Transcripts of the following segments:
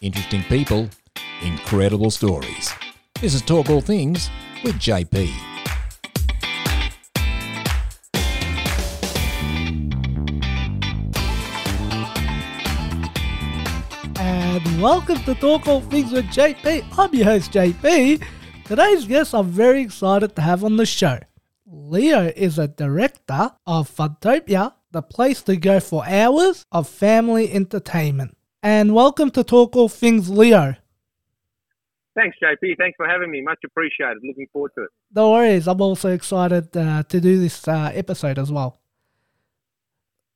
Interesting people, incredible stories. This is Talk All Things with JP. and welcome to Talk All Things with JP. I'm your host, JP. Today's guest I'm very excited to have on the show. Leo is a director of Funtopia, the place to go for hours of family entertainment. And welcome to Talk All Things, Leo. Thanks, JP. Thanks for having me. Much appreciated. Looking forward to it. No worries. I'm also excited uh, to do this uh, episode as well.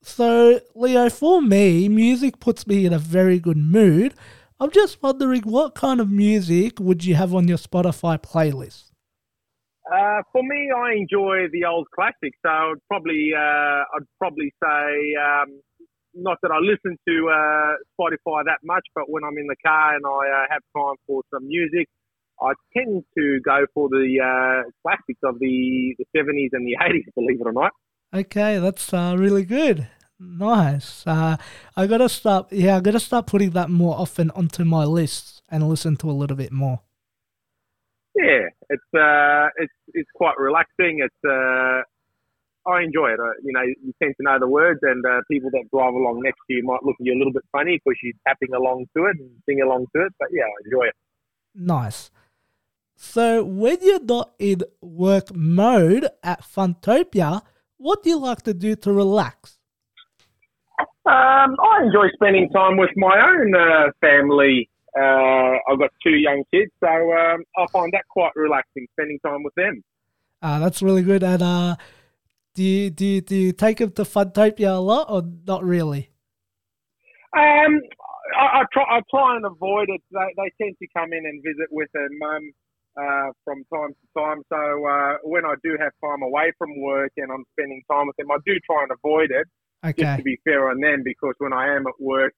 So, Leo, for me, music puts me in a very good mood. I'm just wondering what kind of music would you have on your Spotify playlist? Uh, for me, I enjoy the old classics. So I'd probably, uh, I'd probably say, um, not that I listen to uh, Spotify that much, but when I'm in the car and I uh, have time for some music, I tend to go for the uh, classics of the, the 70s and the 80s, believe it or not. Okay, that's uh, really good. Nice. Uh, I gotta start. Yeah, I gotta start putting that more often onto my list and listen to a little bit more. Yeah, it's uh, it's it's quite relaxing. It's uh, I enjoy it. Uh, you know, you tend to know the words, and uh, people that drive along next to you might look at you a little bit funny because you're tapping along to it and sing along to it. But yeah, I enjoy it. Nice. So when you're not in work mode at Funtopia, what do you like to do to relax? Um, I enjoy spending time with my own uh, family. Uh, I've got two young kids, so um, I find that quite relaxing, spending time with them. Uh, that's really good. And uh, do you, do you, do you take them to Funtopia a lot or not really? Um, I, I, try I try and avoid it. They, they tend to come in and visit with their mum uh, from time to time. So uh, when I do have time away from work and I'm spending time with them, I do try and avoid it. Okay. Just to be fair on them, because when I am at work,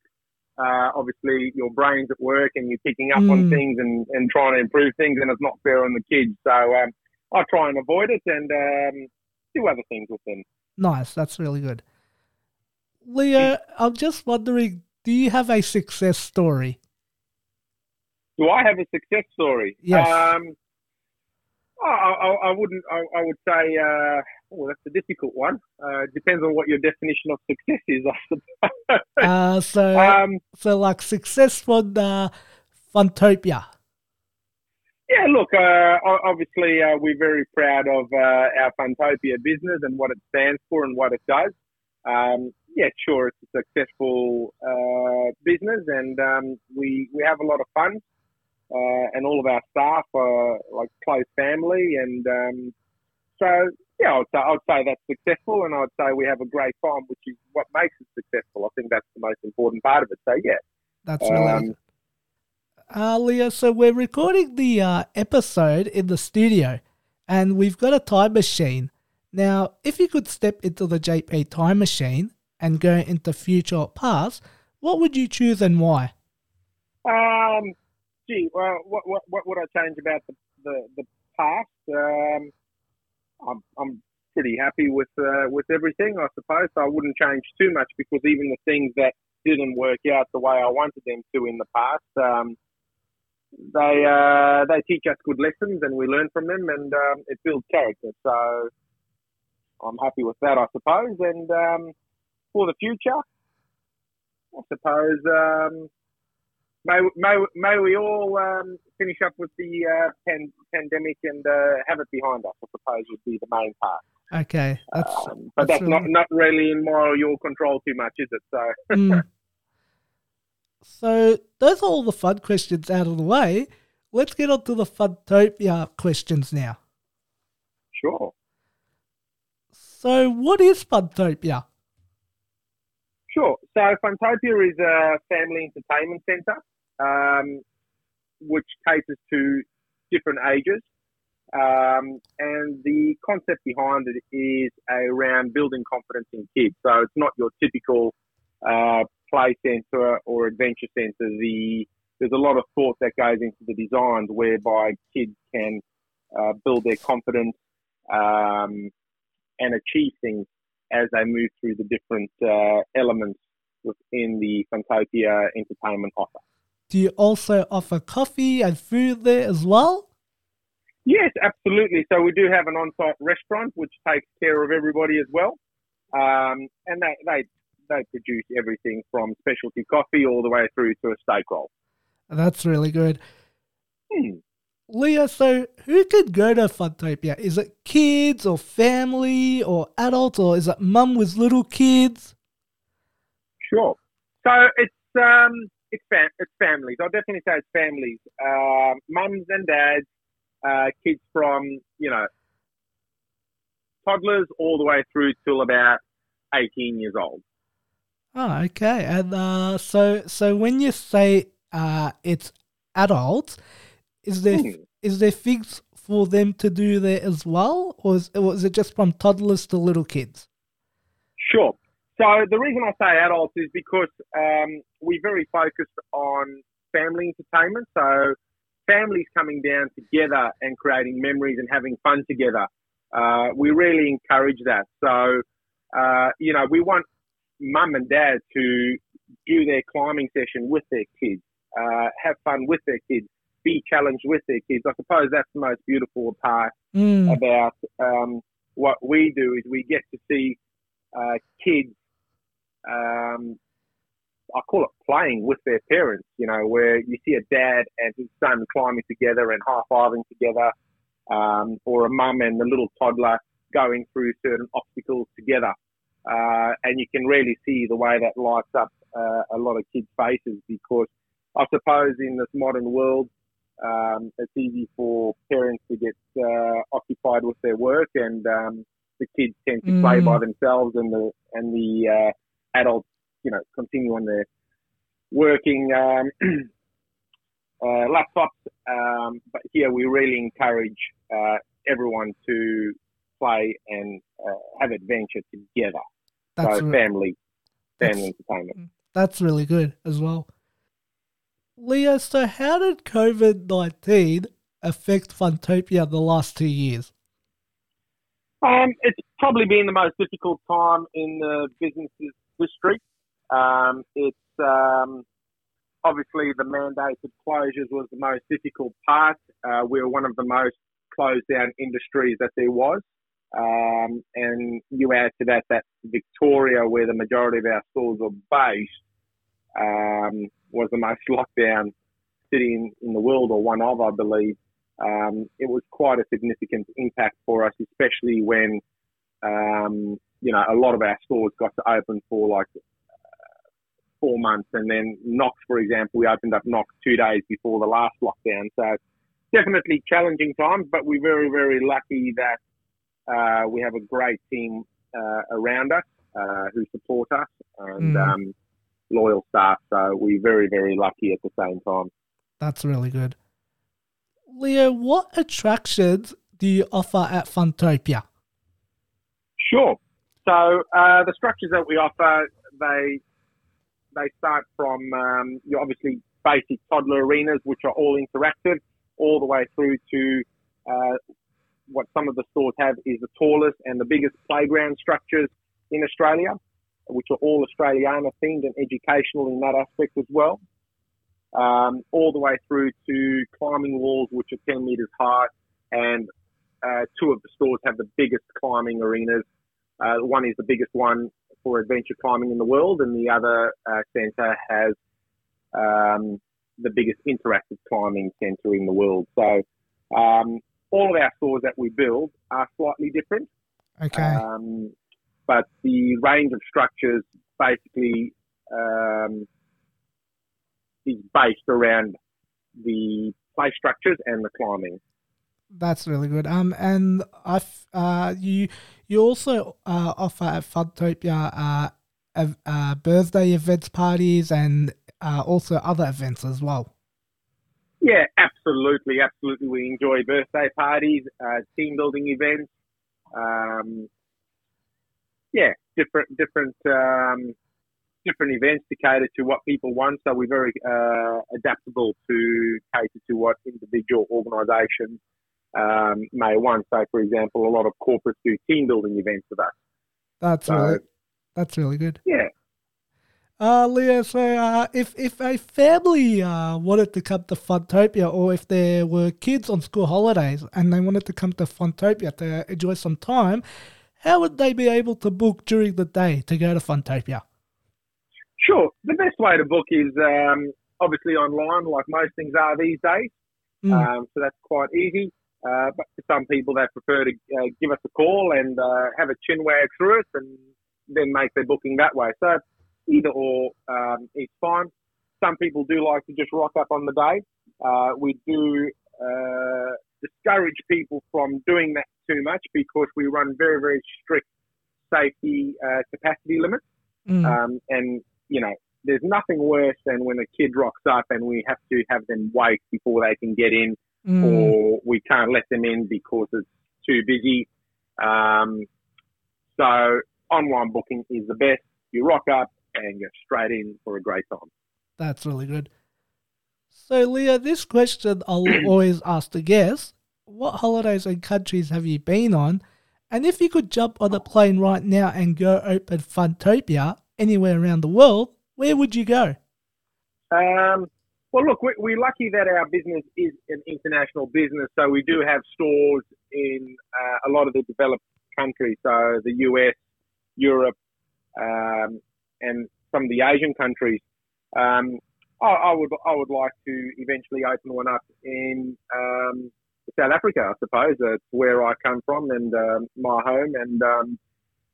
uh, obviously your brain's at work and you're picking up on Mm. things and, and trying to improve things, and it's not fair on the kids. So um, I try and avoid it and um, do other things with them. Nice. That's really good. Leo, I'm just wondering, do you have a success story? Do I have a success story? Yes. Um, I, I, I wouldn't. I, I would say. Uh, oh, that's a difficult one. Uh, depends on what your definition of success is, I suppose. Uh, so, um, so like success from the Funtopia. Yeah. Look. Uh, obviously, uh, we're very proud of uh, our Funtopia business and what it stands for and what it does. Um, yeah, sure, it's a successful uh, business, and um, we we have a lot of fun. uh, and all of our staff are like close family, and um, so yeah, I'd say, I'd say that's successful, and I'd say we have a great time, which is what makes it successful. I think that's the most important part of it. So yeah, That's really Um. Uh, Leo, so we're recording the uh, episode in the studio and we've got a time machine. Now, if you could step into the JP time machine and go into future or past, what would you choose and why? Um, gee, well, what, what, what would I change about the, the, the past? Um, I'm, I'm pretty happy with, uh, with everything, I suppose. I wouldn't change too much because even the things that didn't work out the way I wanted them to in the past, um, they, uh, they teach us good lessons and we learn from them and, um, it builds character. So I'm happy with that, I suppose. And, um, for the future, I suppose, um, may, may, may we all um, finish up with the uh, pan, pandemic and uh, have it behind us, I suppose, would be the main part. Okay, that's Um, but that's that's, not, really- not really in my or your control too much, is it? So, Mm. So those are all the fun questions out of the way. Let's get on to the Funtopia questions now. sure. So, what is Funtopia? Sure. So, Funtopia is a family entertainment centre um, which caters to different ages. Um, and the concept behind it is around building confidence in kids. So, it's not your typical uh, play centre or adventure centre. The there's a lot of thought that goes into the designs whereby kids can uh, build their confidence um, and achieve things as they move through the different uh, elements within the Funtopia entertainment offer. do you also offer coffee and food there as well? Yes, absolutely. So we do have an on-site restaurant which takes care of everybody as well, um, and they, they they produce everything from specialty coffee all the way through to a steak roll. That's really good. Hmm. Leo, so who could go to Funtopia? Is it kids or family or adults or is it mum with little kids? Sure. So it's um it's fam- it's families. I'll definitely say it's families. Uh, mums and dads, uh, kids from you know toddlers all the way through till about eighteen years old. Oh, okay. And uh, so so when you say uh, it's adults, is there Hmm. is there things for them to do there as well, or is, or is it just from toddlers to little kids? Sure. So the reason I say adults is because um, we're very focused on family entertainment. So families coming down together and creating memories and having fun together. Uh, we really encourage that. So, uh, you know, we want mum and dad to do their climbing session with their kids, uh, have fun with their kids, be challenged with their kids. I suppose that's the most beautiful part Mm, about um, what we do is we get to see uh, kids. Um, I call it playing with their parents. You know, where you see a dad and his son climbing together and high fiving together, um, or a mum and the little toddler going through certain obstacles together. Uh, and you can really see the way that lights up uh, a lot of kids' faces because I suppose in this modern world, um, it's easy for parents to get uh, occupied with their work, and um, the kids tend to play Mm. by themselves, and the and the uh, adults, you know, continue on their working um, uh, laptops. Um, but here we really encourage uh, everyone to play and uh, have adventure together. That's so family, that's- family entertainment. that's really good as well. Leo, so how did COVID nineteen affect Funtopia the last two years? Um, it's probably been the most difficult time in the business's history. Um, it's um, obviously the mandated closures was the most difficult part. Uh, we're one of the most closed down industries that there was. Um, and you add to that that Victoria, where the majority of our stores are based, um, was the most locked down city in, in the world, or one of, I believe. Um, it was quite a significant impact for us, especially when um, you know a lot of our stores got to open for like uh, four months, and then Knox, for example, we opened up Knox two days before the last lockdown. So definitely challenging times, but we're very very lucky that uh, we have a great team uh, around us uh, who support us and Mm. um, loyal staff. So we're very very lucky at the same time. That's really good. Leo, what attractions do you offer at Funtopia? Sure. So uh, the structures that we offer, they they start from um, your obviously basic toddler arenas, which are all interactive, all the way through to uh, what some of the stores have is the tallest and the biggest playground structures in Australia, which are all Australiana themed and educational in that aspect as well. Um, all the way through to climbing walls, which are 10 meters high, and uh, two of the stores have the biggest climbing arenas. Uh, one is the biggest one for adventure climbing in the world, and the other uh, centre has um, the biggest interactive climbing centre in the world. So um, all of our stores that we build are slightly different, Okay. um, but the range of structures basically um, is based around the play structures and the climbing. That's really good. Um, and I, uh, you, you also uh, offer at Funtopia uh, uh, birthday events, parties, and uh, also other events as well. Yeah, absolutely, absolutely. We enjoy birthday parties, uh, team building events. Um, yeah, different different um, different events to cater to what people want. So we're very uh, adaptable to cater to what individual organisations um, may want. So, for example, a lot of corporates do team building events with us. That's So- really, that's really good. Yeah, Uh, Leo, so uh, if, if a family uh, wanted to come to Funtopia or if there were kids on school holidays and they wanted to come to Funtopia to enjoy some time, how would they be able to book during the day to go to Funtopia? Sure. The best way to book is um, obviously online, like most things are these days. Mm. Um, so that's quite easy. Uh, but for some people, they prefer to uh, give us a call and uh, have a chin wag through us and then make their booking that way. So either or um, fine. Some people do like to just rock up on the day. Uh, we do uh, discourage people from doing that too much because we run very, very strict safety uh, capacity limits. Mm. Um, and, you know, there's nothing worse than when a kid rocks up and we have to have them wait before they can get in Mm. or we can't let them in because it's too busy. Um, so online booking is the best. You rock up and you're straight in for a great time. That's really good. So, Leo, this question I'll always ask the guests What holidays and countries have you been on? And if you could jump on a plane right now and go open Funtopia anywhere around the world, where would you go? Um, well, look, we're, we're lucky that our business is an international business, so we do have stores in uh, a lot of the developed countries, so the US, Europe, um, and some of the Asian countries. Um, I, I would I would like to eventually open one up in um, South Africa, I suppose. It's where I come from and um, my home, and um,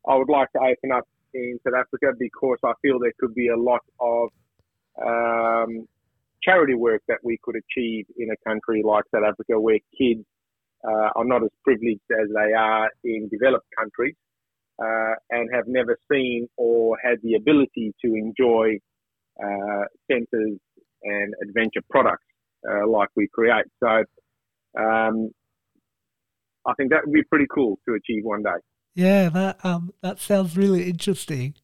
I would like to open up in South Africa because I feel there could be a lot of um, charity work that we could achieve in a country like South Africa, where kids uh, are not as privileged as they are in developed countries uh, and have never seen or had the ability to enjoy uh, centres and adventure products uh, like we create. So um, I think that would be pretty cool to achieve one day. Yeah, that um that sounds really interesting.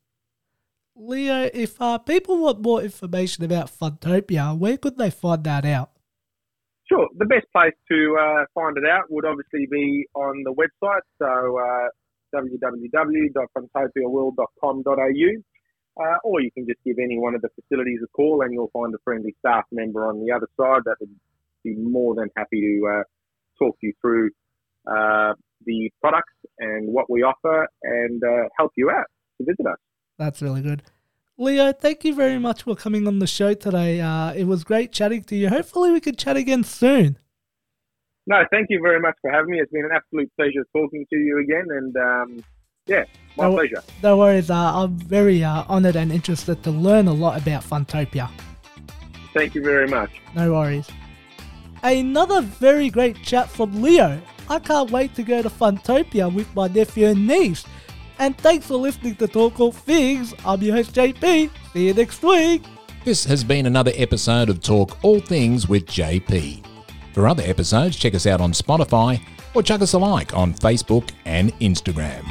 Leo, if uh, people want more information about Funtopia, where could they find that out? Sure. The best place to uh, find it out would obviously be on the website. So uh, www.funtopiaworld.com.au. Uh, or you can just give any one of the facilities a call and you'll find a friendly staff member on the other side that would be more than happy to uh, talk you through uh, the products and what we offer and uh, help you out to visit us. That's really good. Leo, thank you very much for coming on the show today. Uh, it was great chatting to you. Hopefully, we can chat again soon. No, thank you very much for having me. It's been an absolute pleasure talking to you again. And um, yeah, my No- pleasure. No worries. Uh, I'm very uh, honoured and interested to learn a lot about Funtopia. Thank you very much. No worries. Another very great chat from Leo. I can't wait to go to Funtopia with my nephew and niece. And thanks for listening to Talk All Things. I'm your host JP. See you next week. This has been another episode of Talk All Things with JP. For other episodes, check us out on Spotify or chuck us a like on Facebook and Instagram.